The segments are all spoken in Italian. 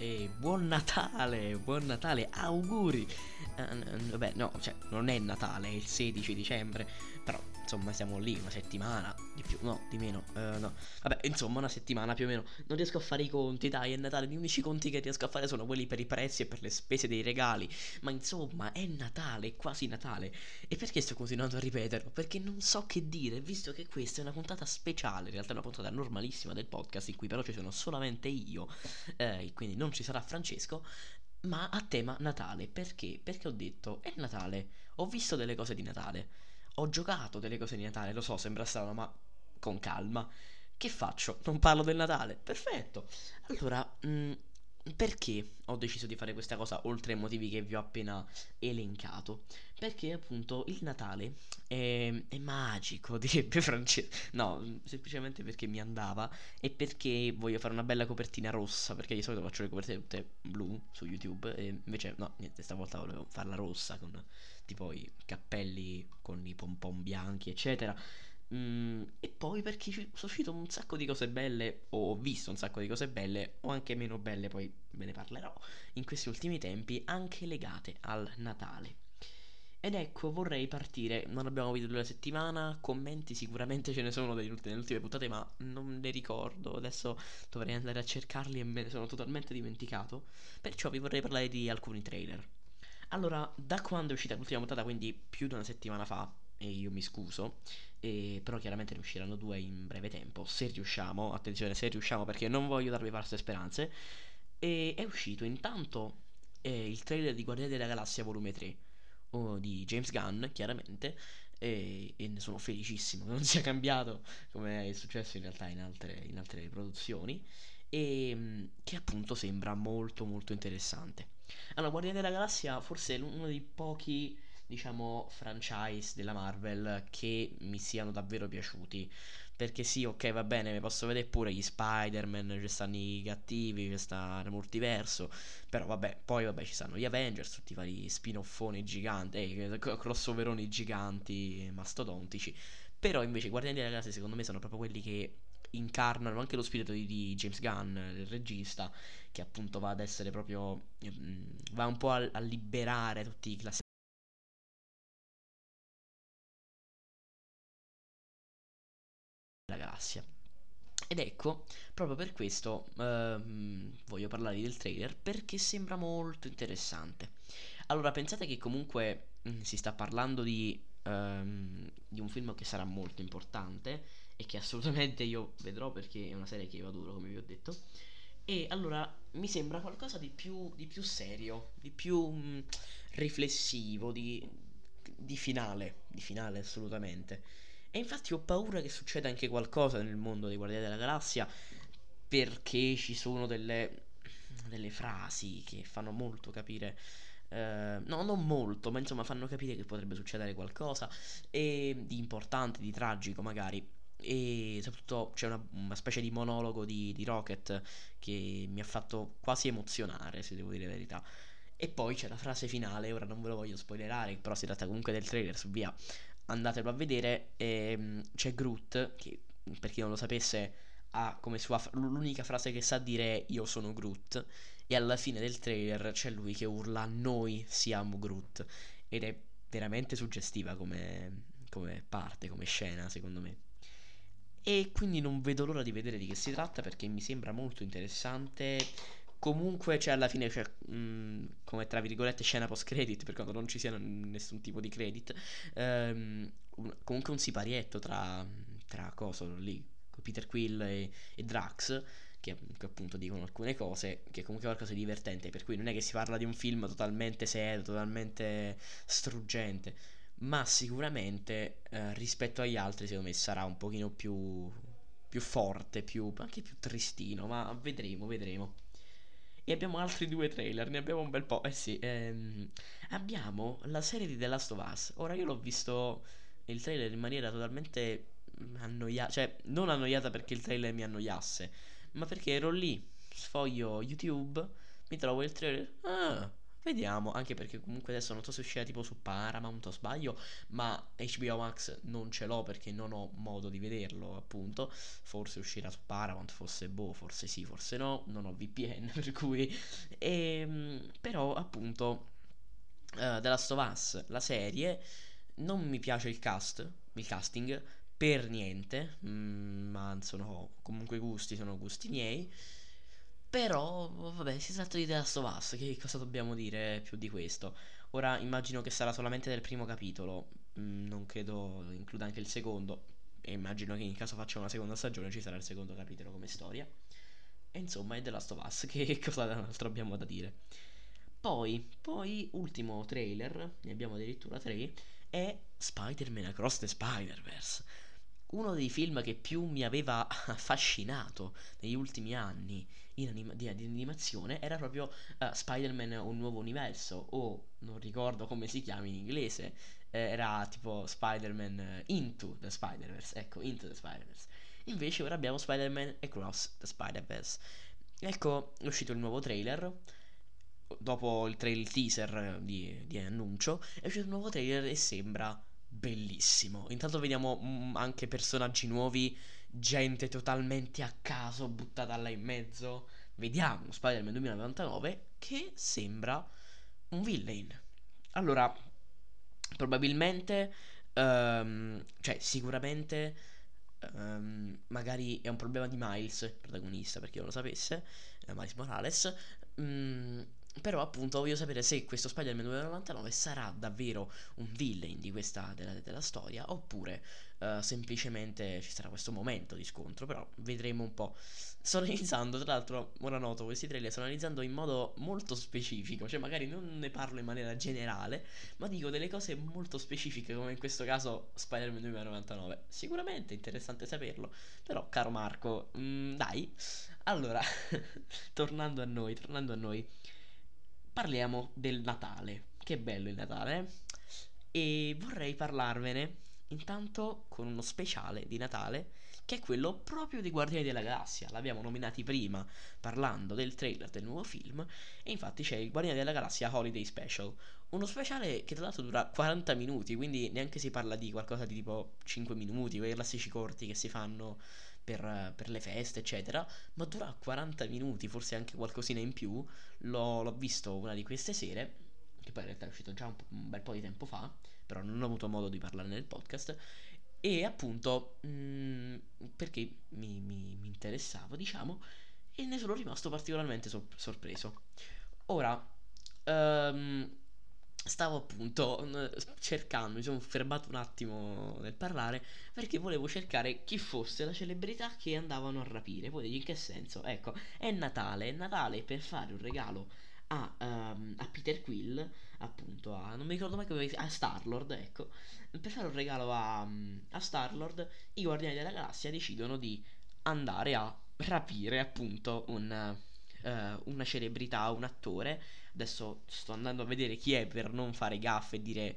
e buon Natale, buon Natale, auguri. Uh, vabbè, no, cioè, non è Natale, è il 16 dicembre, insomma siamo lì una settimana, di più, no, di meno, uh, no. Vabbè, insomma una settimana più o meno. Non riesco a fare i conti, dai, è Natale, gli unici conti che riesco a fare sono quelli per i prezzi e per le spese dei regali. Ma insomma, è Natale, è quasi Natale. E perché sto continuando a ripeterlo? Perché non so che dire, visto che questa è una puntata speciale, in realtà è una puntata normalissima del podcast in cui però ci sono solamente io, eh, quindi non ci sarà Francesco, ma a tema Natale. Perché? Perché ho detto, è Natale, ho visto delle cose di Natale, ho giocato delle cose di Natale, lo so, sembra strano, ma con calma. Che faccio? Non parlo del Natale? Perfetto. Allora, mh, mm, perché ho deciso di fare questa cosa oltre ai motivi che vi ho appena elencato? Perché appunto il Natale è, è magico, direbbe Francesco. No, semplicemente perché mi andava e perché voglio fare una bella copertina rossa, perché di solito faccio le copertine tutte blu su YouTube e invece no, niente, stavolta volevo farla rossa con tipo i cappelli con i pompon bianchi, eccetera. Mm, e poi perché sono uscito un sacco di cose belle, o ho visto un sacco di cose belle, o anche meno belle, poi ve ne parlerò in questi ultimi tempi, anche legate al Natale. Ed ecco, vorrei partire. Non abbiamo video della settimana. Commenti sicuramente ce ne sono delle ultime, puntate, ma non ne ricordo. Adesso dovrei andare a cercarli e me ne sono totalmente dimenticato. Perciò vi vorrei parlare di alcuni trailer. Allora, da quando è uscita l'ultima puntata, quindi più di una settimana fa, e io mi scuso, e, però chiaramente ne usciranno due in breve tempo, se riusciamo, attenzione se riusciamo perché non voglio darvi false speranze, e è uscito intanto eh, il trailer di Guardiani della Galassia volume 3 oh, di James Gunn, chiaramente, e, e, ne sono felicissimo che non sia cambiato come è successo in realtà in altre, in altre produzioni, e che appunto sembra molto molto interessante. Allora, Guardiani della Galassia forse è uno dei pochi diciamo, franchise della Marvel che mi siano davvero piaciuti. Perché sì, ok, va bene, mi posso vedere pure gli Spider-Man, ci stanno i cattivi, ci sta il multiverso. Però vabbè, poi vabbè, ci stanno gli Avengers, tutti i vari spin-offoni giganti, eh, crossoveroni giganti, mastodontici. Però invece Guardiani della Galassia secondo me sono proprio quelli che incarnano anche lo spirito di, di James Gunn, il regista, che appunto va ad essere proprio... Mm, va un po' a, a liberare tutti i classici galassia. Ed ecco, proprio per questo ehm, voglio parlarvi del trailer perché sembra molto interessante. Allora, pensate che comunque mh, mm, si sta parlando di, ehm, di, un film che sarà molto importante e che assolutamente io vedrò perché è una serie che io adoro, come vi ho detto. E allora mi sembra qualcosa di più, di più serio, di più mh, mm, riflessivo, di, di finale, di finale assolutamente. E infatti ho paura che succeda anche qualcosa nel mondo dei Guardiani della Galassia perché ci sono delle, delle frasi che fanno molto capire Uh, no, non molto, ma insomma fanno capire che potrebbe succedere qualcosa e, di importante, di tragico magari. E soprattutto c'è una, una specie di monologo di, di, Rocket che mi ha fatto quasi emozionare, se devo dire la verità. E poi c'è la frase finale, ora non ve lo voglio spoilerare, però si tratta comunque del trailer su via andatelo a vedere. Ehm, c'è Groot, che per chi non lo sapesse ha come sua f- l'unica frase che sa dire è io sono Groot. E alla fine del trailer c'è lui che urla noi siamo Groot. Ed è veramente suggestiva come, come parte, come scena, secondo me. E quindi non vedo l'ora di vedere di che si tratta perché mi sembra molto interessante. Comunque c'è alla fine c'è mh, come tra virgolette scena post credit per quanto non ci sia nessun tipo di credit ehm, un, comunque un siparietto tra tra cosa lì Peter Quill e, e Drax che, che, appunto dicono alcune cose che comunque è qualcosa di divertente per cui non è che si parla di un film totalmente serio totalmente struggente ma sicuramente eh, rispetto agli altri secondo me sarà un pochino più più forte più anche più tristino ma vedremo vedremo e abbiamo altri due trailer, ne abbiamo un bel po'. Eh sì, ehm, abbiamo la serie di The Last of Us. Ora io l'ho visto il trailer in maniera totalmente annoiata, cioè non annoiata perché il trailer mi annoiasse, ma perché ero lì, sfoglio YouTube, mi trovo il trailer. Ah, vediamo, anche perché comunque adesso non so se uscirà tipo su Paramount o sbaglio, ma HBO Max non ce l'ho perché non ho modo di vederlo, appunto. Forse uscirà su Paramount, forse boh, forse sì, forse no, non ho VPN, per cui... E, ehm, però, appunto, uh, The Last of Us, la serie, non mi piace il cast, il casting, per niente, mm, ma sono comunque gusti, sono gusti miei. Però, vabbè, si tratta di The Last of Us, che cosa dobbiamo dire più di questo? Ora immagino che sarà solamente del primo capitolo, mm, non credo includa anche il secondo, e immagino che in caso faccia una seconda stagione ci sarà il secondo capitolo come storia. E insomma è The Last of Us, che cosa altro abbiamo da dire? Poi, poi, ultimo trailer, ne abbiamo addirittura tre, è Spider-Man Across the Spider-Verse uno dei film che più mi aveva affascinato negli ultimi anni anima- di, di, animazione era proprio uh, Spider-Man Un nuovo universo o non ricordo come si chiama in inglese eh, era tipo Spider-Man Into the Spider-Verse ecco Into the Spider-Verse invece ora abbiamo Spider-Man Across the Spider-Verse ecco è uscito il nuovo trailer dopo il trailer teaser di, di annuncio è uscito il nuovo trailer e sembra bellissimo. Intanto vediamo mm, anche personaggi nuovi, gente totalmente a caso buttata là in mezzo. Vediamo Spider-Man 2099 che sembra un villain. Allora, probabilmente, um, cioè sicuramente, um, magari è un problema di Miles, protagonista, per chi non lo sapesse, eh, Miles Morales. Um, però appunto voglio sapere se questo Spider-Man 2099 sarà davvero un villain di questa della, della storia oppure uh, semplicemente ci sarà questo momento di scontro, però vedremo un po'. Sto analizzando, tra l'altro, ora noto questi trailer, sto analizzando in modo molto specifico, cioè magari non ne parlo in maniera generale, ma dico delle cose molto specifiche come in questo caso Spider-Man 2099. Sicuramente interessante saperlo, però caro Marco, mh, mm, dai. Allora, tornando a noi, tornando a noi parliamo del Natale. Che bello il Natale. E vorrei parlarvene intanto con uno speciale di Natale che è quello proprio di Guardiani della Galassia. L'abbiamo nominati prima parlando del trailer del nuovo film e infatti c'è il Guardiani della Galassia Holiday Special, uno speciale che tra l'altro dura 40 minuti, quindi neanche si parla di qualcosa di tipo 5 minuti, quei classici corti che si fanno per, per, le feste, eccetera, ma dura 40 minuti, forse anche qualcosina in più. L'ho, l'ho, visto una di queste sere, che poi in realtà è uscito già un, un, bel po' di tempo fa, però non ho avuto modo di parlare nel podcast. E appunto, mh, mm, perché mi, mi, mi, interessavo, diciamo, e ne sono rimasto particolarmente so- sorpreso. Ora, um, stavo appunto cercando, mi sono fermato un attimo nel parlare perché volevo cercare chi fosse la celebrità che andavano a rapire. Poi in che senso? Ecco, è Natale, è Natale per fare un regalo a, um, a Peter Quill, appunto, a, non mi ricordo mai come a Star-Lord, ecco. Per fare un regalo a, a Star-Lord, i Guardiani della Galassia decidono di andare a rapire appunto un, uh, una celebrità, un attore Adesso sto andando a vedere chi è per non fare gaffe e dire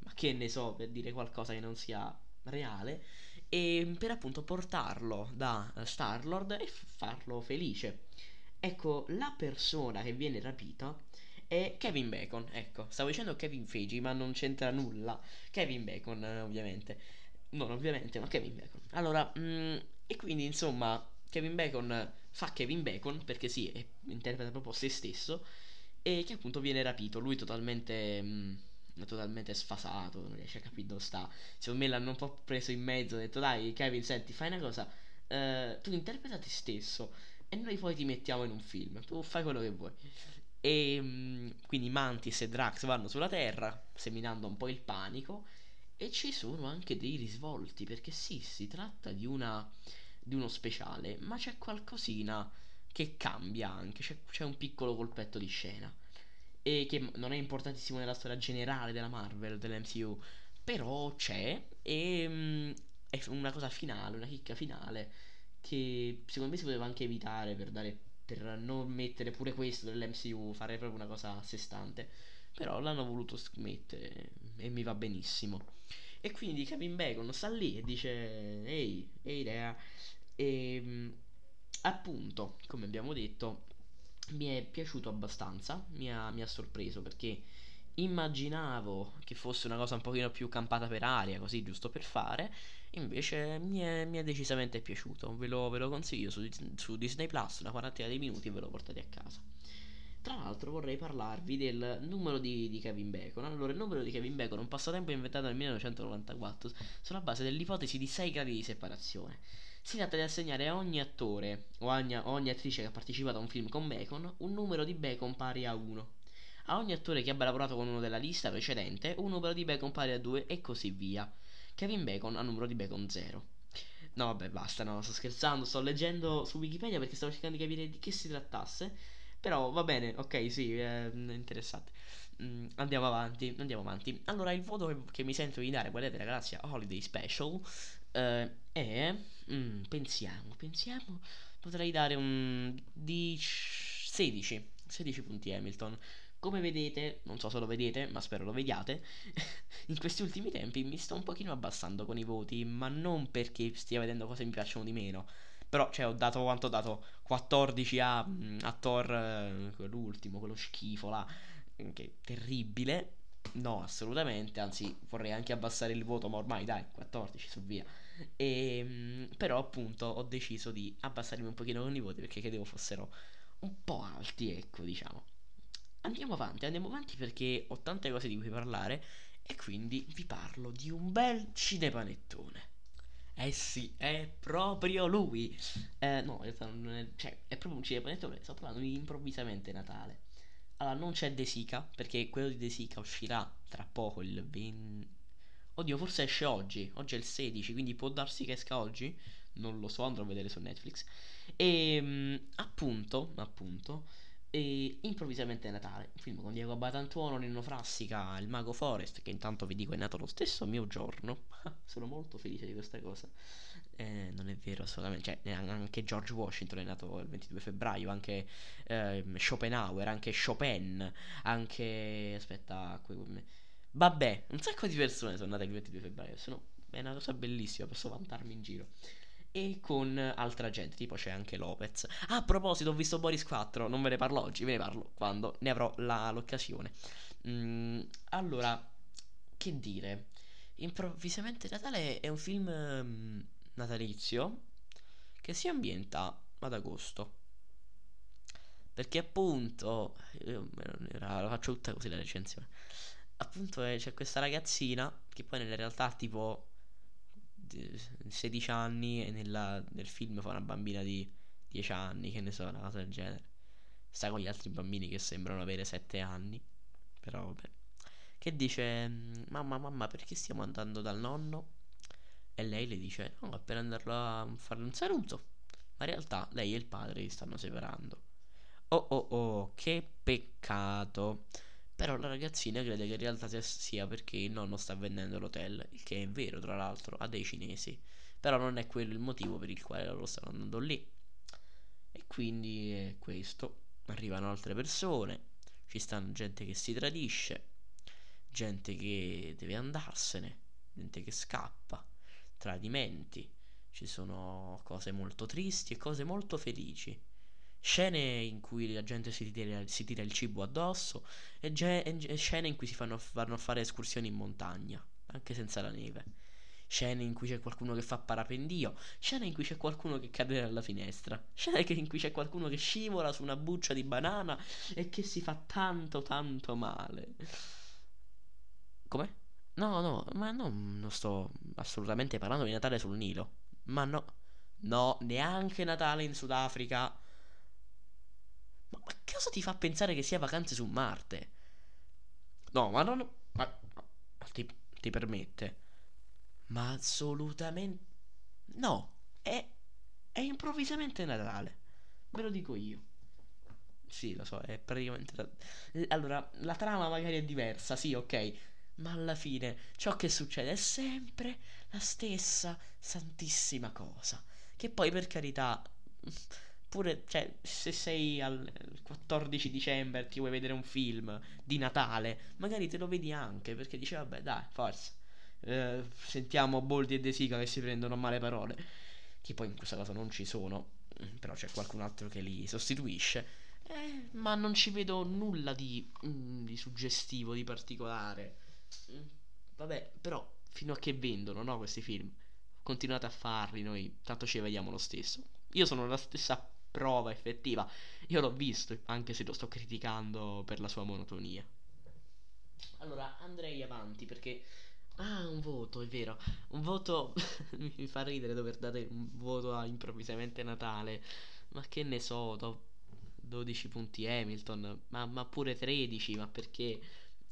ma che ne so, per dire qualcosa che non sia reale e per appunto portarlo da Star-Lord e farlo felice. Ecco, la persona che viene rapita è Kevin Bacon. Ecco, stavo dicendo Kevin Feige, ma non c'entra nulla. Kevin Bacon, ovviamente. Non ovviamente, ma Kevin Bacon. Allora, mm, e quindi insomma, Kevin Bacon fa Kevin Bacon perché sì, è, interpreta proprio se stesso e che appunto viene rapito. Lui totalmente, mm, totalmente sfasato, non riesce a capire dove sta. Secondo me l'hanno un po' preso in mezzo, ha detto dai Kevin, senti, fai una cosa, uh, tu interpreta te stesso e noi poi ti mettiamo in un film, tu fai quello che vuoi. E mh, mm, quindi Mantis e Drax vanno sulla Terra, seminando un po' il panico. E ci sono anche dei risvolti, perché sì, si tratta di una di uno speciale, ma c'è qualcosina che cambia anche, c'è, c'è un piccolo colpetto di scena. E che non è importantissimo nella storia generale della Marvel, dell'MCU, però c'è e um, è una cosa finale, una chicca finale che secondo me si poteva anche evitare per dare per non mettere pure questo dell'MCU, fare proprio una cosa a sé stante. Però l'hanno voluto mettere e mi va benissimo. E quindi Kevin Bacon sta lì e dice: Ehi, ehi, idea. E appunto, come abbiamo detto, mi è piaciuto abbastanza, mi ha, mi ha sorpreso perché immaginavo che fosse una cosa un pochino più campata per aria, così giusto per fare. Invece mi è, mi è decisamente piaciuto. Ve lo, ve lo consiglio su, su, Disney Plus, una quarantina di minuti ve lo portate a casa. Tra l'altro vorrei parlarvi del numero di, di, Kevin Bacon. Allora, il numero di Kevin Bacon è un passatempo inventato nel 1994 sulla base dell'ipotesi di 6 gradi di separazione. Si tratta di assegnare a ogni attore o ogni, ogni attrice che ha partecipato a un film con Bacon un numero di Bacon pari a 1. A ogni attore che abbia lavorato con uno della lista precedente un numero di Bacon pari a 2 e così via. Kevin Bacon ha numero di Bacon 0. No, vabbè, basta, no, sto scherzando, sto leggendo su Wikipedia perché stavo cercando di capire di che si trattasse. Però va bene, ok, sì, è interessante. Mm, andiamo avanti, andiamo avanti. Allora, il voto che, che mi sento di dare, guardate la galassia Holiday Special, eh, è... Mm, pensiamo, pensiamo, potrei dare un... di 16, 16 punti Hamilton. Come vedete, non so se lo vedete, ma spero lo vediate, in questi ultimi tempi mi sto un pochino abbassando con i voti, ma non perché stia vedendo cose che mi piacciono di meno. Però, cioè, ho dato quanto ho dato 14 a, mm, a Thor, eh, l'ultimo, quello schifo là, che è terribile. No, assolutamente, anzi, vorrei anche abbassare il voto, ma ormai dai, 14 su via. E, ehm, però, appunto, ho deciso di abbassarmi un pochino con i voti perché credevo fossero un po' alti, ecco, diciamo andiamo avanti, andiamo avanti perché ho tante cose di cui parlare e quindi vi parlo di un bel cinepanettone. Eh sì, è proprio lui. Eh, no, in realtà non è, cioè, è proprio un cinepanettone, sto parlando di improvvisamente Natale. Allora, non c'è De Sica, perché quello di De Sica uscirà tra poco il 20... Oddio, forse esce oggi, oggi è il 16, quindi può darsi che esca oggi, non lo so, andrò a vedere su Netflix. E ehm, appunto, appunto, e improvvisamente è Natale, un film con Diego Batantuono, Nino Frassica, il mago Forest, che intanto vi dico è nato lo stesso mio giorno. Sono molto felice di questa cosa. Eh, non è vero assolutamente, cioè anche George Washington è nato il 22 febbraio, anche eh, Schopenhauer, anche Chopin, anche... aspetta... Vabbè, un sacco di persone sono nate il 22 febbraio, sono... è una cosa bellissima, posso vantarmi in giro e con altra gente, tipo c'è anche Lopez. Ah, a proposito, ho visto Boris 4, non ve ne parlo oggi, ve ne parlo quando ne avrò la, l'occasione. Mm, allora, che dire? Improvvisamente Natale è un film um, natalizio che si ambienta ad agosto. Perché appunto, io la faccio tutta così la recensione. Appunto eh, c'è questa ragazzina che poi nella realtà tipo 16 anni e nella, nel film fa una bambina di 10 anni, che ne so, una cosa del genere. Sta con gli altri bambini che sembrano avere 7 anni. Però vabbè. Che dice, mamma, mamma, perché stiamo andando dal nonno? E lei le dice, no, per andarlo a fare un saluto. Ma in realtà lei e il padre li stanno separando. Oh oh oh, che peccato. Però la ragazzina crede che in realtà sia perché il nonno sta vendendo l'hotel, il che è vero tra l'altro, a dei cinesi. Però non è quello il motivo per il quale loro stanno andando lì. E quindi è questo. Arrivano altre persone, ci stanno gente che si tradisce, gente che deve andarsene, gente che scappa, tradimenti. Ci sono cose molto tristi e cose molto felici scene in cui la gente si tira, si tira il cibo addosso e, ge- e, scene in cui si fanno, fanno fare escursioni in montagna, anche senza la neve. Scene in cui c'è qualcuno che fa parapendio, scene in cui c'è qualcuno che cade dalla finestra, scene in cui c'è qualcuno che scivola su una buccia di banana e che si fa tanto tanto male. Come? No, no, ma no, non sto assolutamente parlando di Natale sul Nilo. Ma no, no, neanche Natale in Sudafrica. Ma, ma cosa ti fa pensare che sia vacanze su Marte? No, ma non... Ma, ma ti, ti permette? Ma assolutamente... No, è, è improvvisamente Natale. Ve lo dico io. Sì, lo so, è praticamente... Allora, la trama magari è diversa, sì, ok. Ma alla fine ciò che succede è sempre la stessa santissima cosa. Che poi per carità Pure, cioè, se sei al 14 dicembre ti vuoi vedere un film di Natale, magari te lo vedi anche perché dici, vabbè, dai, forza. Eh, sentiamo Boldi e De Sica che si prendono male parole. Che poi in questa cosa non ci sono, però c'è qualcun altro che li sostituisce. Eh, ma non ci vedo nulla di, mm, di suggestivo, di particolare. Mm, vabbè, però fino a che vendono, no, questi film. Continuate a farli, noi tanto ci vediamo lo stesso. Io sono la stessa prova effettiva. Io l'ho visto, anche se lo sto criticando per la sua monotonia. Allora, andrei avanti perché Ah, un voto, è vero. Un voto mi fa ridere dover dare un voto a improvvisamente Natale. Ma che ne so, do 12 punti Hamilton, ma, ma pure 13, ma perché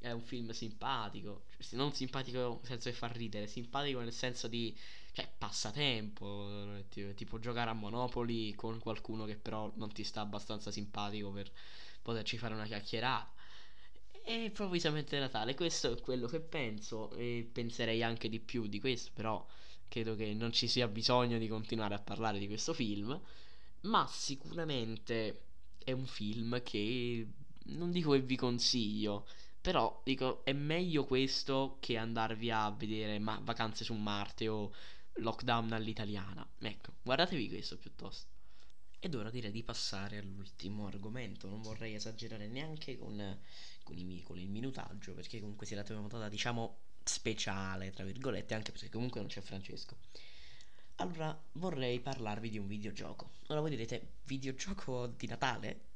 è un film simpatico. Cioè, non simpatico nel senso di far ridere, simpatico nel senso di cioè passatempo, tipo, tipo giocare a Monopoli con qualcuno che però non ti sta abbastanza simpatico per poterci fare una chiacchierata. E improvvisamente Natale, questo è quello che penso e penserei anche di più di questo, però credo che non ci sia bisogno di continuare a parlare di questo film, ma sicuramente è un film che non dico che vi consiglio, però dico è meglio questo che andarvi a vedere ma- Vacanze su Marte o Lockdown all'italiana. Ecco, guardatevi questo piuttosto. Ed ora direi di passare all'ultimo argomento. Non vorrei esagerare neanche con, con, i, con il minutaggio, perché comunque si è una puntata, diciamo, speciale, tra virgolette, anche perché comunque non c'è Francesco. Allora, vorrei parlarvi di un videogioco. Ora voi direte, videogioco di Natale?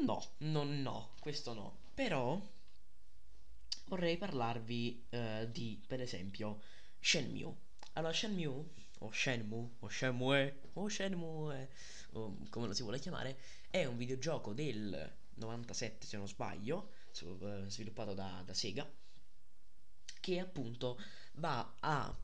No, non no, questo no. Però vorrei parlarvi uh, di, per esempio, Shenmue. Allora, Shenmue, o Shenmue, o Shenmue, o Shenmue, o come lo si vuole chiamare, è un videogioco del 97, se non sbaglio, uh, sviluppato da, da, Sega, che appunto va a...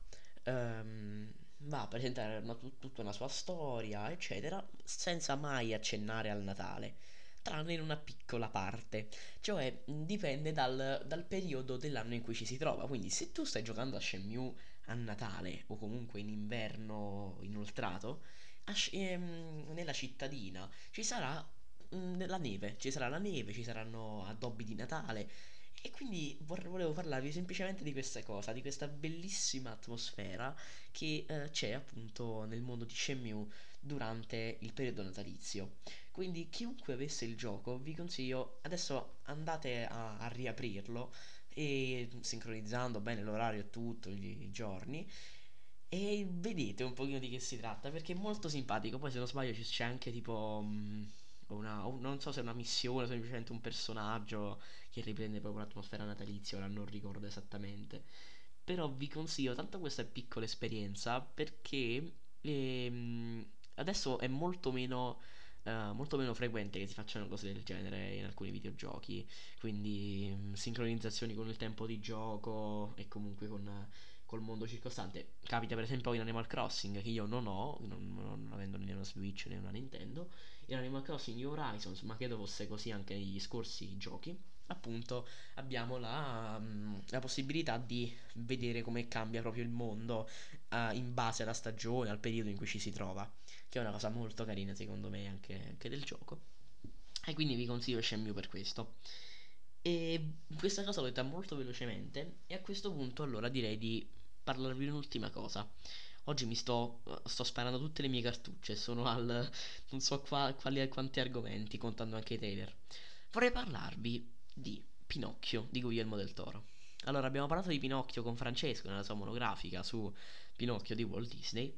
Um, va a presentare una, tutta una sua storia, eccetera, senza mai accennare al Natale, tranne in una piccola parte, cioè dipende dal, dal periodo dell'anno in cui ci si trova. Quindi, se tu stai giocando a Shenmue a Natale o comunque in inverno inoltrato, ehm, nella cittadina ci sarà mh, mm, la neve, ci sarà la neve, ci saranno addobbi di Natale e quindi volevo parlarvi semplicemente di questa cosa, di questa bellissima atmosfera che eh, c'è appunto nel mondo di Shenmue durante il periodo natalizio. Quindi chiunque avesse il gioco vi consiglio adesso andate a, a riaprirlo e sincronizzando bene l'orario e tutto i giorni e vedete un pochino di che si tratta perché è molto simpatico. Poi se non sbaglio c'è anche tipo... Mh, una, non so se è una missione semplicemente un personaggio che riprende proprio l'atmosfera natalizia, ora non ricordo esattamente. Però vi consiglio tanto questa piccola esperienza perché ehm, adesso è molto meno, uh, molto meno frequente che si facciano cose del genere in alcuni videogiochi. Quindi mh, mm, sincronizzazioni con il tempo di gioco e comunque con col mondo circostante. Capita per esempio in Animal Crossing che io non ho, non, non avendo né una Switch né una Nintendo, in Animal Crossing New Horizons, ma credo fosse così anche negli scorsi giochi. Appunto, abbiamo la, mm, la possibilità di vedere come cambia proprio il mondo uh, in base alla stagione, al periodo in cui ci si trova, che è una cosa molto carina secondo me anche, anche del gioco. E quindi vi consiglio Shenmue per questo. E questa cosa l'ho detta molto velocemente e a questo punto allora direi di parlarvi un'ultima cosa. Oggi mi sto, sto sparando tutte le mie cartucce, sono al non so qua, quali, quanti argomenti, contando anche i trailer. Vorrei parlarvi di Pinocchio di Guillermo del Toro. Allora, abbiamo parlato di Pinocchio con Francesco nella sua monografica su Pinocchio di Walt Disney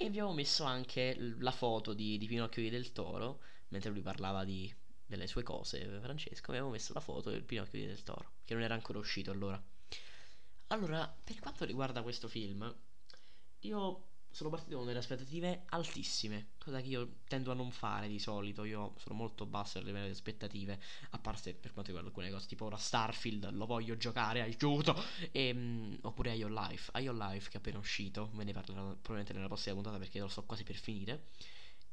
e abbiamo messo anche la foto di, di Pinocchio di Del Toro, mentre lui parlava di, delle sue cose, Francesco, abbiamo messo la foto del Pinocchio di Del Toro, che non era ancora uscito allora. Allora, per quanto riguarda questo film, io sono partito con delle aspettative altissime, cosa che io tendo a non fare di solito. Io sono molto basso a livello di aspettative, a parte per quanto riguarda alcune cose, tipo ora Starfield, lo voglio giocare, aiuto! E, um, oppure Ion Life, Ion Life che è appena uscito, ve ne parlerò probabilmente nella prossima puntata perché lo sto quasi per finire.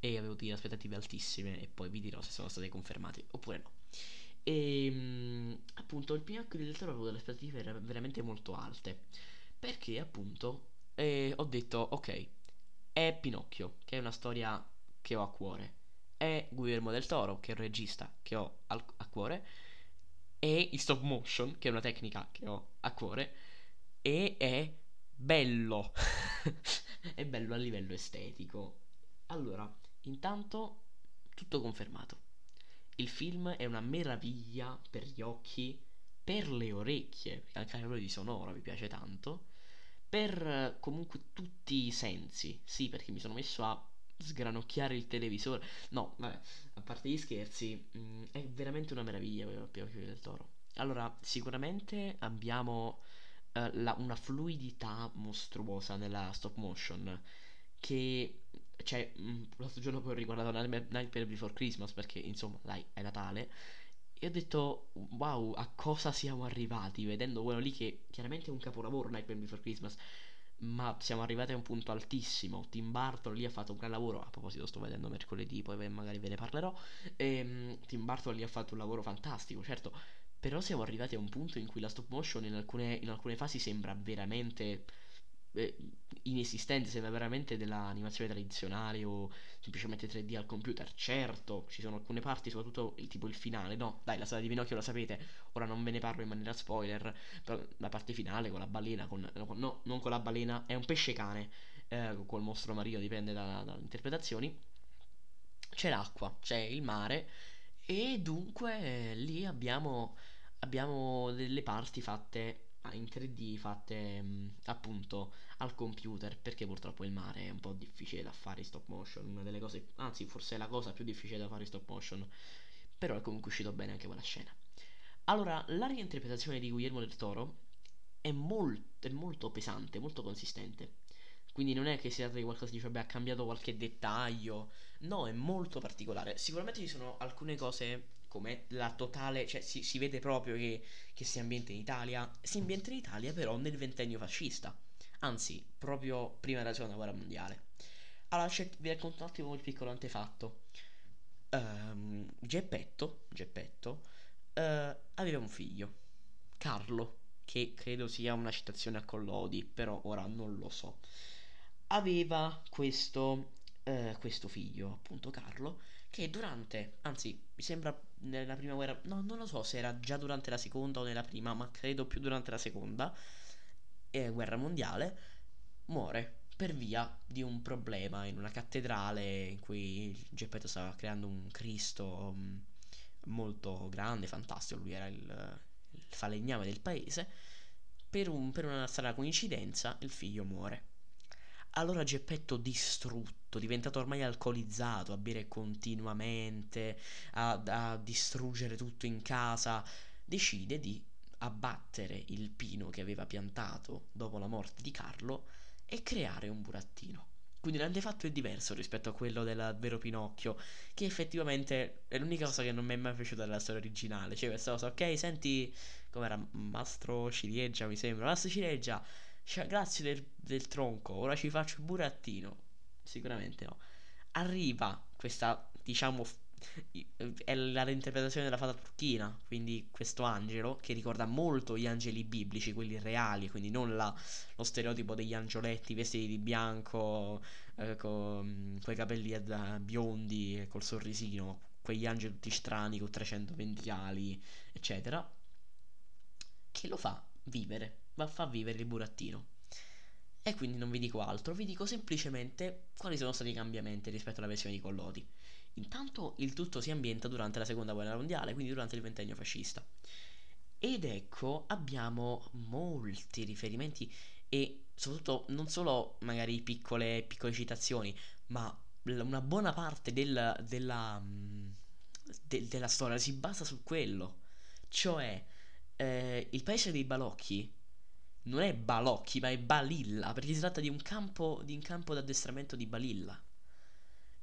E avevo delle aspettative altissime e poi vi dirò se sono state confermate oppure no. E um, appunto il Pinocchio del Toro avevo delle aspettative veramente molto alte. Perché appunto eh, ho detto ok, è Pinocchio, che è una storia che ho a cuore. È Guillermo del Toro, che è un regista che ho al, a cuore. E il stop motion, che è una tecnica che ho a cuore. E è bello. è bello a livello estetico. Allora, intanto tutto confermato. il film è una meraviglia per gli occhi, per le orecchie, anche a livello di sonoro mi piace tanto, per eh, comunque tutti i sensi. Sì, perché mi sono messo a sgranocchiare il televisore. No, vabbè, a parte gli scherzi, mh, mm, è veramente una meraviglia Pinocchio del Toro. Allora, sicuramente abbiamo uh, la, una fluidità mostruosa nella stop motion che cioè mm, l'altro giorno poi ho riguardato Nightmare Before Christmas perché insomma dai è Natale e ho detto wow a cosa siamo arrivati vedendo quello lì che chiaramente è un capolavoro Nightmare Before Christmas ma siamo arrivati a un punto altissimo. Tim Burton lì ha fatto un gran lavoro. A proposito, sto vedendo mercoledì, poi magari ve ne parlerò. E, ehm, Tim Burton lì ha fatto un lavoro fantastico, certo. Però siamo arrivati a un punto in cui la stop motion in alcune, in alcune fasi sembra veramente eh, inesistente, sembra veramente dell'animazione tradizionale o semplicemente 3D al computer. Certo, ci sono alcune parti, soprattutto il tipo il finale, no? Dai, la storia di Pinocchio la sapete, ora non ve ne parlo in maniera spoiler, però la parte finale con la balena, con, no, non con la balena, è un pesce cane, eh, col mostro marino, dipende da, dalle interpretazioni. C'è l'acqua, c'è il mare e dunque eh, lì abbiamo, abbiamo delle parti fatte in 3D fatte mh, appunto al computer perché purtroppo il mare è un po' difficile da fare in stop motion una delle cose anzi forse è la cosa più difficile da fare in stop motion però è comunque uscito bene anche quella scena. Allora la reinterpretazione di Guillermo del Toro è, molt, è molto pesante molto consistente. Quindi non è che si tratta di qualcosa di vabbè ha cambiato qualche dettaglio no è molto particolare. Sicuramente ci sono alcune cose come la totale, cioè si, si vede proprio che, che, si ambienta in Italia, si ambienta in Italia però nel ventennio fascista, anzi proprio prima della seconda guerra mondiale. Allora vi racconto un attimo il piccolo antefatto. Um, Geppetto, Geppetto uh, aveva un figlio, Carlo, che credo sia una citazione a Collodi, però ora non lo so. Aveva questo, uh, questo figlio, appunto Carlo, che durante, anzi mi sembra nella prima guerra, no non lo so se era già durante la seconda o nella prima, ma credo più durante la seconda eh, guerra mondiale, muore per via di un problema in una cattedrale in cui Geppetto stava creando un Cristo um, molto grande, fantastico, lui era il, il falegname del paese, per, un, per una strana coincidenza il figlio muore. Allora Geppetto distrutto, diventato ormai alcolizzato, a bere continuamente, a, a distruggere tutto in casa, decide di abbattere il pino che aveva piantato dopo la morte di Carlo e creare un burattino. Quindi l'antefatto è diverso rispetto a quello del vero Pinocchio, che effettivamente è l'unica cosa che non mi è mai piaciuta della storia originale. Cioè questa cosa, ok, senti com'era Mastro Ciliegia, mi sembra. Mastro Ciliegia, cioè, grazie del, del tronco, ora ci faccio il burattino. Sicuramente no. Arriva questa, diciamo, è la reinterpretazione della fata turchina, quindi questo angelo che ricorda molto gli angeli biblici, quelli reali, quindi non la, lo stereotipo degli angioletti vestiti di bianco, eh, con quei capelli eh, biondi e col sorrisino, quegli angeli tutti strani con 320 ali, eccetera, che lo fa vivere ma fa vivere il burattino. E quindi non vi dico altro, vi dico semplicemente quali sono stati i cambiamenti rispetto alla versione di Collodi. Intanto il tutto si ambienta durante la seconda guerra mondiale, quindi durante il ventennio fascista. Ed ecco, abbiamo molti riferimenti e soprattutto non solo magari piccole, piccole citazioni, ma una buona parte del, della, mm, de, della storia si basa su quello. Cioè, eh, il paese dei balocchi non è Balocchi, ma è Balilla, perché si tratta di un campo, di un campo d'addestramento di Balilla.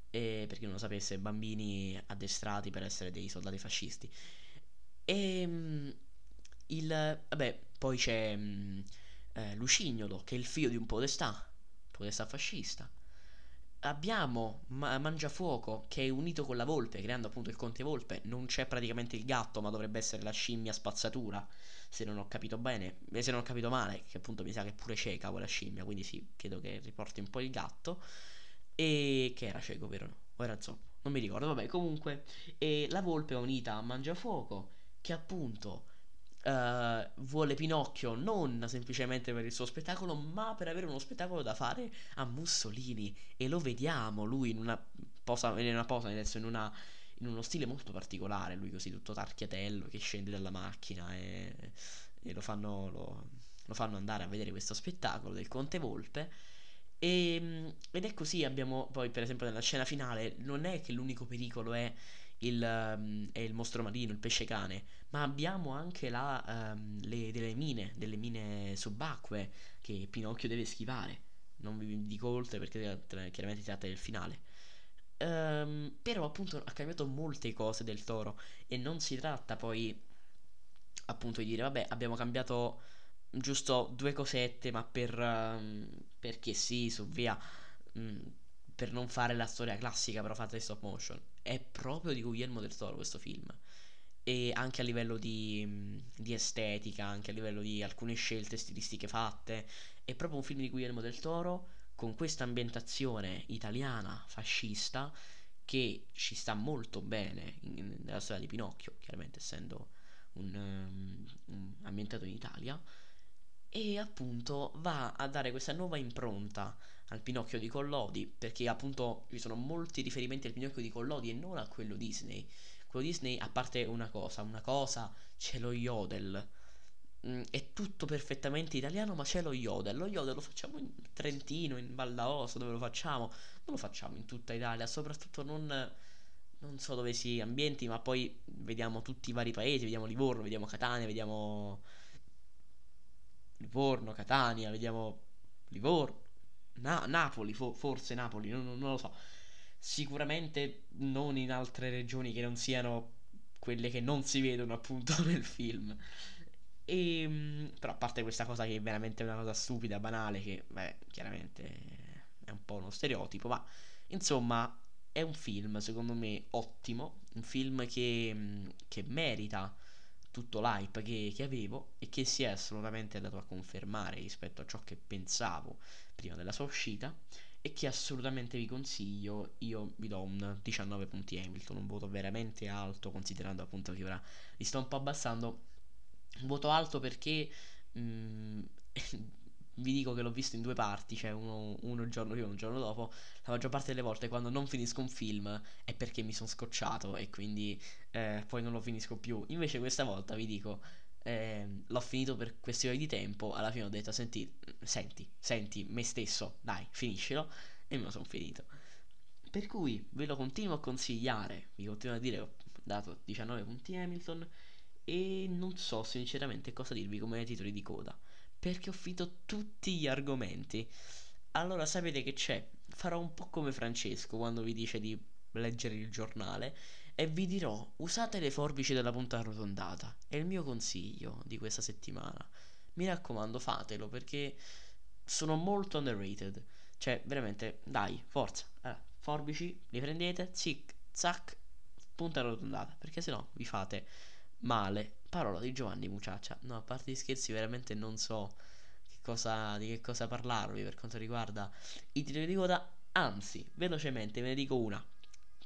E per chi non lo sapesse, bambini addestrati per essere dei soldati fascisti. E ehm, il vabbè, poi c'è mm, eh, Lucignolo, che è il figlio di un podestà, podestà fascista. Abbiamo Ma- Mangiafuoco che è unito con la volpe, creando appunto il Conte Volpe. Non c'è praticamente il gatto, ma dovrebbe essere la scimmia spazzatura se non ho capito bene, e se non ho capito male, che appunto mi sa che è pure cieca quella scimmia, quindi sì, credo che riporti un po' il gatto. E che era cieco, vero? O era zoppo? Non mi ricordo, vabbè, comunque. E la volpe è unita a Mangiafuoco, che appunto uh, vuole Pinocchio non semplicemente per il suo spettacolo, ma per avere uno spettacolo da fare a Mussolini. E lo vediamo lui in una posa, in una posa, senso in una in uno stile molto particolare, lui così tutto tarchiatello che scende dalla macchina e, e lo, fanno, lo, lo fanno andare a vedere questo spettacolo del Conte Volpe. E, ehm, ed è così, abbiamo poi per esempio nella scena finale, non è che l'unico pericolo è il, um, è il mostro marino, il pesce cane, ma abbiamo anche la, um, le, delle mine, delle mine subacquee che Pinocchio deve schivare. Non vi dico oltre perché chiaramente si tratta del finale. Um, però appunto ha cambiato molte cose del toro e non si tratta poi appunto di dire vabbè abbiamo cambiato giusto due cosette ma per perché sì su via um, per non fare la storia classica però fatta in stop motion. È proprio di Guillermo del Toro questo film. E anche a livello di, di, estetica, anche a livello di alcune scelte stilistiche fatte. È proprio un film di Guillermo del Toro con questa ambientazione italiana fascista che ci sta molto bene in, nella storia di Pinocchio, chiaramente essendo un, um, ambientato in Italia. E appunto va a dare questa nuova impronta al Pinocchio di Collodi perché appunto ci sono molti riferimenti al Pinocchio di Collodi e non a quello Disney. Quello Disney a parte una cosa una cosa c'è lo yodel. Mm, è tutto perfettamente italiano ma c'è lo yodel. Lo yodel lo facciamo in Trentino in Val d'Aosta dove lo facciamo? Non lo facciamo in tutta Italia soprattutto non non so dove si ambienti ma poi vediamo tutti i vari paesi vediamo Livorno vediamo Catania vediamo Livorno, Catania, vediamo Livorno, Na- Napoli, fo- forse Napoli, non, non, lo so. Sicuramente non in altre regioni che non siano quelle che non si vedono appunto nel film. E, ehm, però a parte questa cosa che è veramente una cosa stupida, banale, che beh, chiaramente è un po' uno stereotipo, ma insomma è un film secondo me ottimo, un film che, che merita tutto l'hype che, che, avevo e che si è assolutamente andato a confermare rispetto a ciò che pensavo prima della sua uscita e che assolutamente vi consiglio. Io vi do un 19 punti Hamilton, un voto veramente alto considerando appunto che ora li sto un po' abbassando. Un voto alto perché mh, mm, vi dico che l'ho visto in due parti, cioè uno, uno giorno prima e un giorno dopo. La maggior parte delle volte quando non finisco un film è perché mi sono scocciato e quindi eh, poi non lo finisco più. Invece questa volta vi dico, eh, l'ho finito per questione di tempo, alla fine ho detto senti, senti, senti me stesso, dai, finiscilo e me lo sono finito. Per cui ve lo continuo a consigliare, vi continuo a dire, ho dato 19 punti Hamilton e non so sinceramente cosa dirvi come titoli di coda perché ho finito tutti gli argomenti. Allora sapete che c'è? Farò un po' come Francesco quando vi dice di leggere il giornale e vi dirò usate le forbici della punta arrotondata. È il mio consiglio di questa settimana. Mi raccomando, fatelo perché sono molto underrated. Cioè, veramente, dai, forza. Allora, forbici, li prendete, zic, zac, punta arrotondata, perché sennò vi fate male. Parola di Giovanni Muciaccia. No, a parte gli scherzi, veramente non so che cosa, di che cosa parlarvi per quanto riguarda i titoli di coda. Anzi, velocemente ve ne dico una.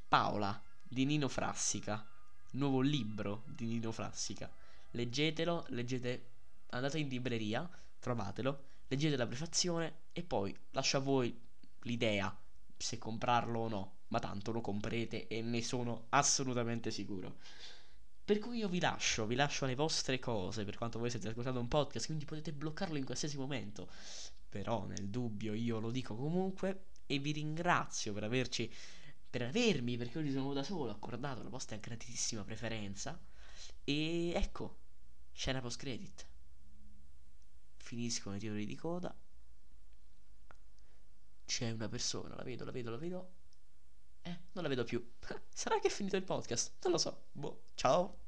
Paola di Nino Frassica. Nuovo libro di Nino Frassica. Leggetelo, leggete, andate in libreria, trovatelo, leggete la prefazione e poi lascio a voi l'idea se comprarlo o no. Ma tanto lo comprete e ne sono assolutamente sicuro. Per cui io vi lascio, vi lascio alle vostre cose, per quanto voi siete ascoltando un podcast, quindi potete bloccarlo in qualsiasi momento. Però nel dubbio io lo dico comunque e vi ringrazio per averci per avermi, perché oggi sono da solo, accordato la vostra gratissima preferenza. E ecco, scena post credit. Finiscono i titoli di coda. C'è una persona, la vedo, la vedo, la vedo. Eh, non la vedo più. Sarà che è finito il podcast? Non lo so. Boh, ciao.